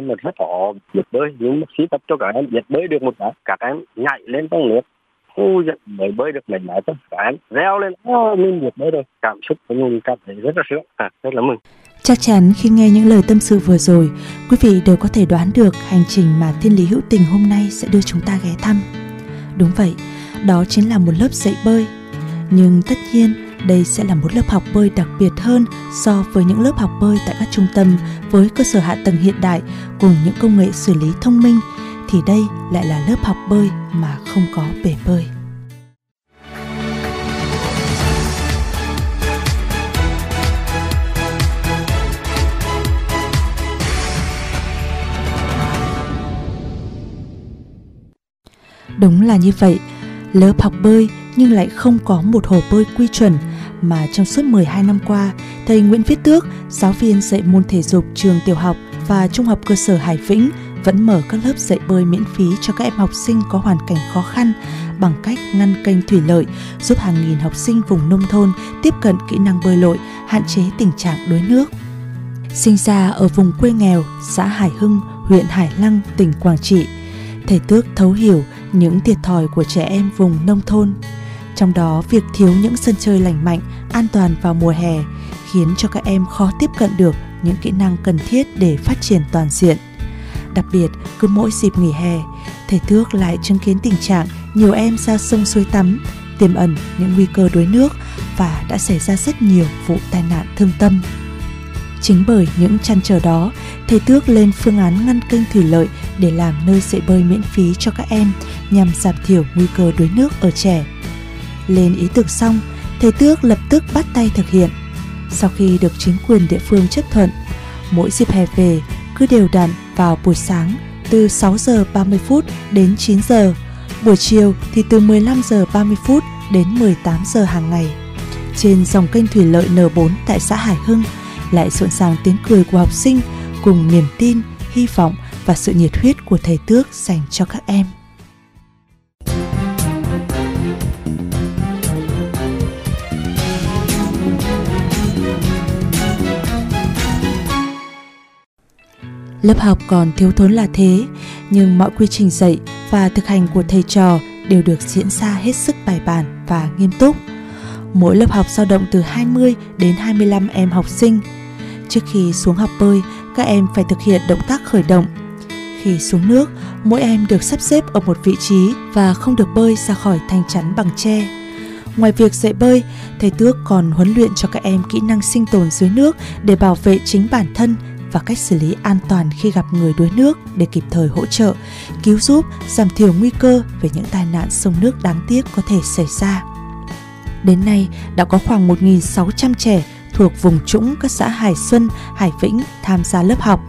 em mà rất khó biết bơi nhưng mà khi tập cho các em biết bơi được một cái các em nhảy lên trong nước khu giật mới bơi được mình lại thôi các em reo lên "Ô, mình biết bơi rồi cảm xúc của mình cảm thấy rất là sướng à, rất là mừng Chắc chắn khi nghe những lời tâm sự vừa rồi, quý vị đều có thể đoán được hành trình mà Thiên Lý Hữu Tình hôm nay sẽ đưa chúng ta ghé thăm. Đúng vậy, đó chính là một lớp dạy bơi. Nhưng tất nhiên, đây sẽ là một lớp học bơi đặc biệt hơn so với những lớp học bơi tại các trung tâm với cơ sở hạ tầng hiện đại cùng những công nghệ xử lý thông minh thì đây lại là lớp học bơi mà không có bể bơi. Đúng là như vậy, lớp học bơi nhưng lại không có một hồ bơi quy chuẩn mà trong suốt 12 năm qua, thầy Nguyễn Viết Tước, giáo viên dạy môn thể dục trường tiểu học và trung học cơ sở Hải Vĩnh vẫn mở các lớp dạy bơi miễn phí cho các em học sinh có hoàn cảnh khó khăn bằng cách ngăn kênh thủy lợi, giúp hàng nghìn học sinh vùng nông thôn tiếp cận kỹ năng bơi lội, hạn chế tình trạng đuối nước. Sinh ra ở vùng quê nghèo, xã Hải Hưng, huyện Hải Lăng, tỉnh Quảng Trị, thầy Tước thấu hiểu những thiệt thòi của trẻ em vùng nông thôn. Trong đó, việc thiếu những sân chơi lành mạnh, an toàn vào mùa hè khiến cho các em khó tiếp cận được những kỹ năng cần thiết để phát triển toàn diện. Đặc biệt, cứ mỗi dịp nghỉ hè, thầy Thước lại chứng kiến tình trạng nhiều em ra sông suối tắm, tiềm ẩn những nguy cơ đuối nước và đã xảy ra rất nhiều vụ tai nạn thương tâm. Chính bởi những chăn trở đó, thầy Tước lên phương án ngăn kênh thủy lợi để làm nơi dạy bơi miễn phí cho các em nhằm giảm thiểu nguy cơ đuối nước ở trẻ. Lên ý tưởng xong, thầy Tước lập tức bắt tay thực hiện. Sau khi được chính quyền địa phương chấp thuận, mỗi dịp hè về cứ đều đặn vào buổi sáng từ 6 giờ 30 phút đến 9 giờ, buổi chiều thì từ 15 giờ 30 phút đến 18 giờ hàng ngày. Trên dòng kênh thủy lợi N4 tại xã Hải Hưng lại rộn ràng tiếng cười của học sinh cùng niềm tin, hy vọng và sự nhiệt huyết của thầy Tước dành cho các em. Lớp học còn thiếu thốn là thế, nhưng mọi quy trình dạy và thực hành của thầy trò đều được diễn ra hết sức bài bản và nghiêm túc. Mỗi lớp học dao động từ 20 đến 25 em học sinh. Trước khi xuống học bơi, các em phải thực hiện động tác khởi động. Khi xuống nước, mỗi em được sắp xếp ở một vị trí và không được bơi ra khỏi thanh chắn bằng tre. Ngoài việc dạy bơi, thầy Tước còn huấn luyện cho các em kỹ năng sinh tồn dưới nước để bảo vệ chính bản thân và cách xử lý an toàn khi gặp người đuối nước để kịp thời hỗ trợ, cứu giúp, giảm thiểu nguy cơ về những tai nạn sông nước đáng tiếc có thể xảy ra. Đến nay, đã có khoảng 1.600 trẻ thuộc vùng trũng các xã Hải Xuân, Hải Vĩnh tham gia lớp học.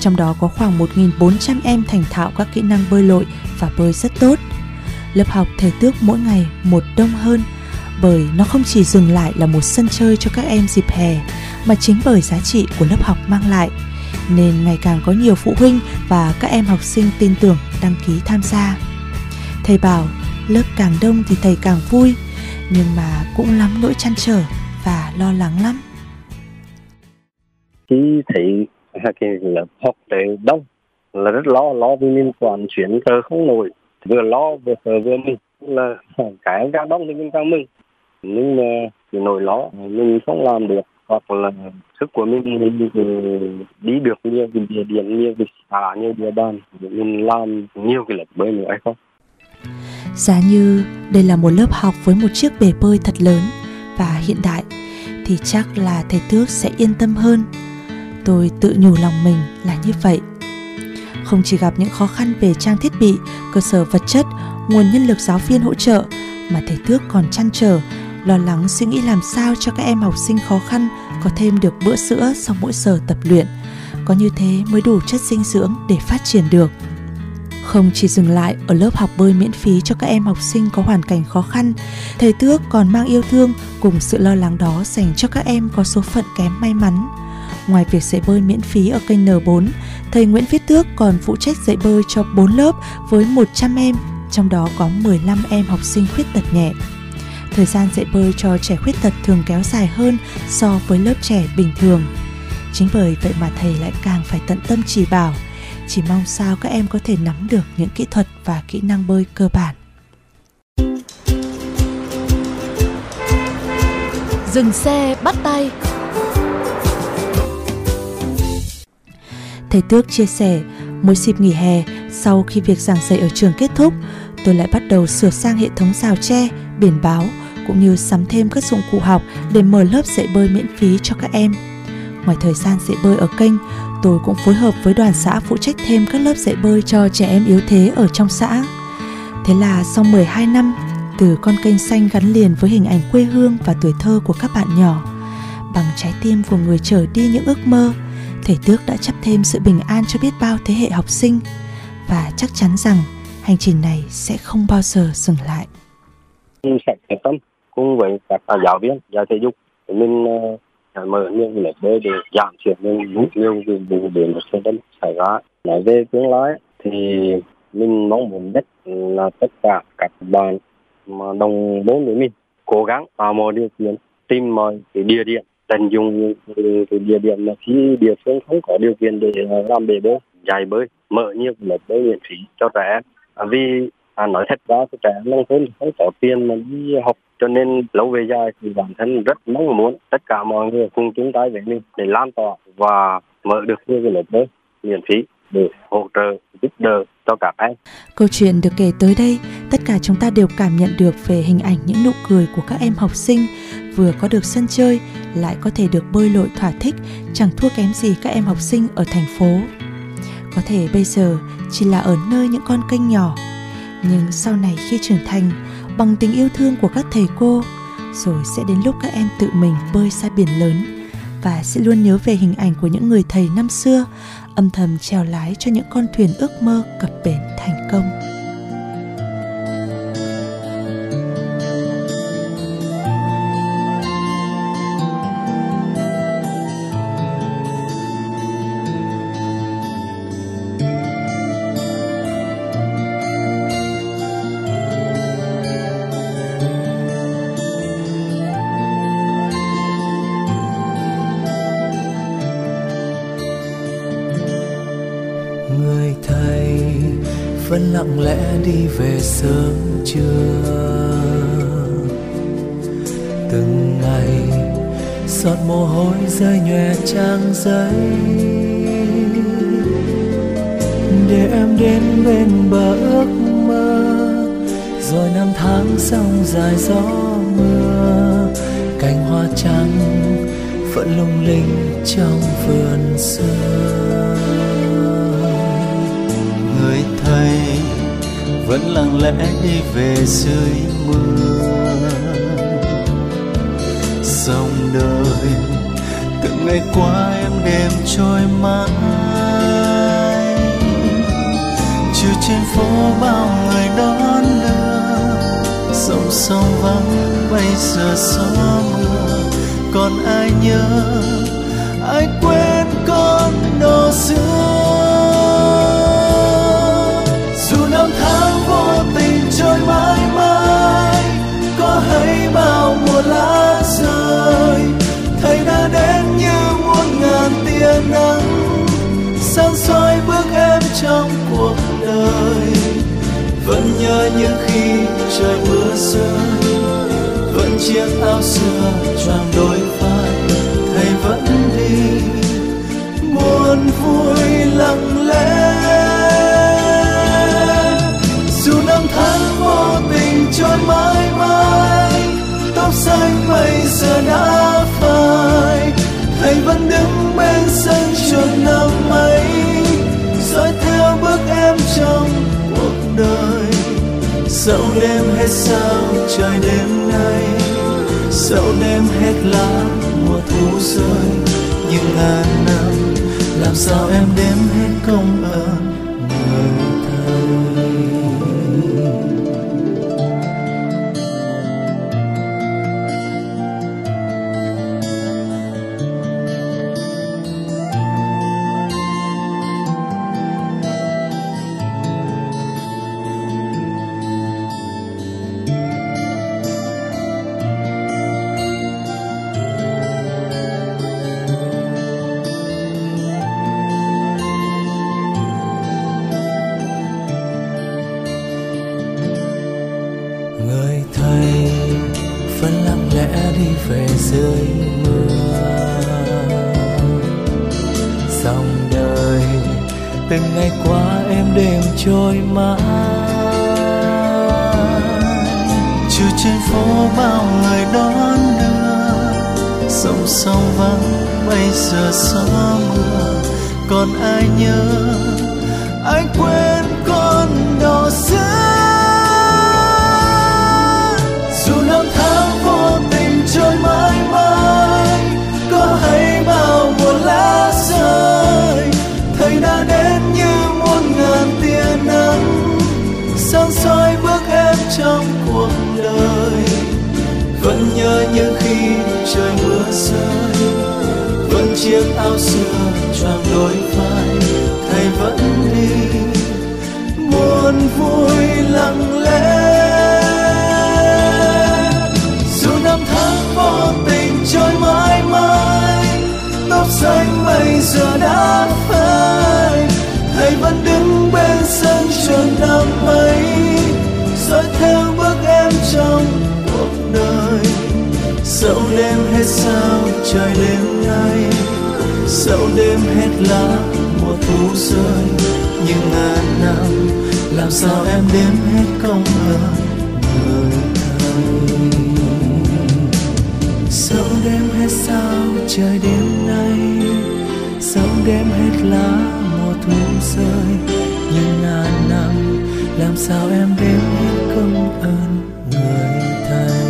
Trong đó có khoảng 1.400 em thành thạo các kỹ năng bơi lội và bơi rất tốt. Lớp học thể tước mỗi ngày một đông hơn bởi nó không chỉ dừng lại là một sân chơi cho các em dịp hè mà chính bởi giá trị của lớp học mang lại nên ngày càng có nhiều phụ huynh và các em học sinh tin tưởng, đăng ký tham gia. Thầy bảo, lớp càng đông thì thầy càng vui, nhưng mà cũng lắm nỗi chăn trở và lo lắng lắm. khi thấy cái lớp học tới đông là rất lo lo vì mình toàn chuyển cơ không nổi vừa lo vừa sợ vừa mừng là cái càng đông thì mình càng mừng nhưng mà cái nỗi lo mình không làm được hoặc là sức của mình mình ừ, đi được nhiều cái địa điểm nhiều cái xã nhiều địa bàn mình làm nhiều cái lớp bơi nữa hay không Giá như đây là một lớp học với một chiếc bể bơi thật lớn và hiện đại thì chắc là thầy Tước sẽ yên tâm hơn. Tôi tự nhủ lòng mình là như vậy. Không chỉ gặp những khó khăn về trang thiết bị, cơ sở vật chất, nguồn nhân lực giáo viên hỗ trợ mà thầy Tước còn chăn trở lo lắng suy nghĩ làm sao cho các em học sinh khó khăn có thêm được bữa sữa sau mỗi giờ tập luyện. Có như thế mới đủ chất dinh dưỡng để phát triển được. Không chỉ dừng lại ở lớp học bơi miễn phí cho các em học sinh có hoàn cảnh khó khăn, thầy Tước còn mang yêu thương cùng sự lo lắng đó dành cho các em có số phận kém may mắn. Ngoài việc dạy bơi miễn phí ở kênh N4, thầy Nguyễn Viết Tước còn phụ trách dạy bơi cho 4 lớp với 100 em, trong đó có 15 em học sinh khuyết tật nhẹ. Thời gian dạy bơi cho trẻ khuyết tật thường kéo dài hơn so với lớp trẻ bình thường. Chính bởi vậy mà thầy lại càng phải tận tâm chỉ bảo, chỉ mong sao các em có thể nắm được những kỹ thuật và kỹ năng bơi cơ bản. Dừng xe bắt tay Thầy Tước chia sẻ, mỗi dịp nghỉ hè, sau khi việc giảng dạy ở trường kết thúc, tôi lại bắt đầu sửa sang hệ thống rào tre, biển báo cũng như sắm thêm các dụng cụ học để mở lớp dạy bơi miễn phí cho các em. Ngoài thời gian dạy bơi ở kênh, tôi cũng phối hợp với đoàn xã phụ trách thêm các lớp dạy bơi cho trẻ em yếu thế ở trong xã. Thế là sau 12 năm, từ con kênh xanh gắn liền với hình ảnh quê hương và tuổi thơ của các bạn nhỏ, bằng trái tim của người trở đi những ước mơ, thầy Tước đã chắp thêm sự bình an cho biết bao thế hệ học sinh và chắc chắn rằng hành trình này sẽ không bao giờ dừng lại. Mình sẽ thành công cùng với các giáo viên, giáo thể dục thì mình ờ, à, uh, mở những lớp bơi để giảm thiểu những nhiều cái vụ biến thương tâm xảy ra. Nói về tương lai thì mình mong muốn nhất là tất cả các bạn mà đồng vốn với mình cố gắng tạo mọi điều kiện tìm mọi cái địa điểm tận dụng cái địa điểm mà khi địa phương không có điều kiện để ờ, làm bể bơi dạy bơi mở nhiều lớp bơi miễn phí cho trẻ em à, vì à, nói thật ra thì trẻ em nông thôn không có tiền mà đi học cho nên lâu về dài thì bản thân rất mong muốn tất cả mọi người cùng chúng ta với mình để lan tỏa và mở được nhiều cái lớp mới miễn phí để hỗ trợ giúp đỡ cho các em. Câu chuyện được kể tới đây, tất cả chúng ta đều cảm nhận được về hình ảnh những nụ cười của các em học sinh vừa có được sân chơi lại có thể được bơi lội thỏa thích, chẳng thua kém gì các em học sinh ở thành phố. Có thể bây giờ chỉ là ở nơi những con kênh nhỏ, nhưng sau này khi trưởng thành, bằng tình yêu thương của các thầy cô, rồi sẽ đến lúc các em tự mình bơi xa biển lớn và sẽ luôn nhớ về hình ảnh của những người thầy năm xưa âm thầm trèo lái cho những con thuyền ước mơ cập bến thành công. Vẫn lặng lẽ đi về sớm trưa từng ngày, giọt mồ hôi rơi nhòe trang giấy. Để em đến bên bờ ước mơ, rồi năm tháng sông dài gió mưa. Cành hoa trắng vẫn lung linh trong vườn xưa người thầy vẫn lặng lẽ đi về dưới mưa. Dòng đời, từng ngày qua em đêm trôi mãi. Chiều trên phố bao người đón đưa, dòng sông vắng bây giờ gió mưa. Còn ai nhớ, ai quên con đồ xưa? Xưa choàng đôi vai, thầy vẫn đi. Buồn vui lặng lẽ. Dù năm tháng vô tình trôi mãi mãi, tóc xanh bây giờ đã phai. Thầy vẫn đứng bên sân trường năm ấy, dõi theo bước em trong cuộc đời. Dẫu đêm hết sao, trời đêm nay dẫu đêm hết lá mùa thu rơi như ngàn năm, làm sao em đếm hết công ơn người? Từng ngày qua em đêm trôi mãi. Chiều trên phố bao người đón đưa, sông sông vắng, bây giờ gió mưa. Còn ai nhớ, ai quên con đò xưa? Áo xưa, choàng đôi vai, thầy vẫn đi buồn vui lặng lẽ. Dù năm tháng bao tình trôi mãi mai tóc xanh bây giờ đã phai, thầy vẫn đứng bên sân trường năm ấy, dõi theo bước em trong cuộc đời. Dẫu đêm hết sao, trời đêm nay dẫu đêm hết lá, mùa thu rơi, nhưng ngàn năm, làm sao em đếm hết công ơn người thầy. Dẫu đêm hết sao, trời đêm nay. Dẫu đêm hết lá, mùa thu rơi, nhưng ngàn năm, làm sao em đếm hết công ơn? Người thầy.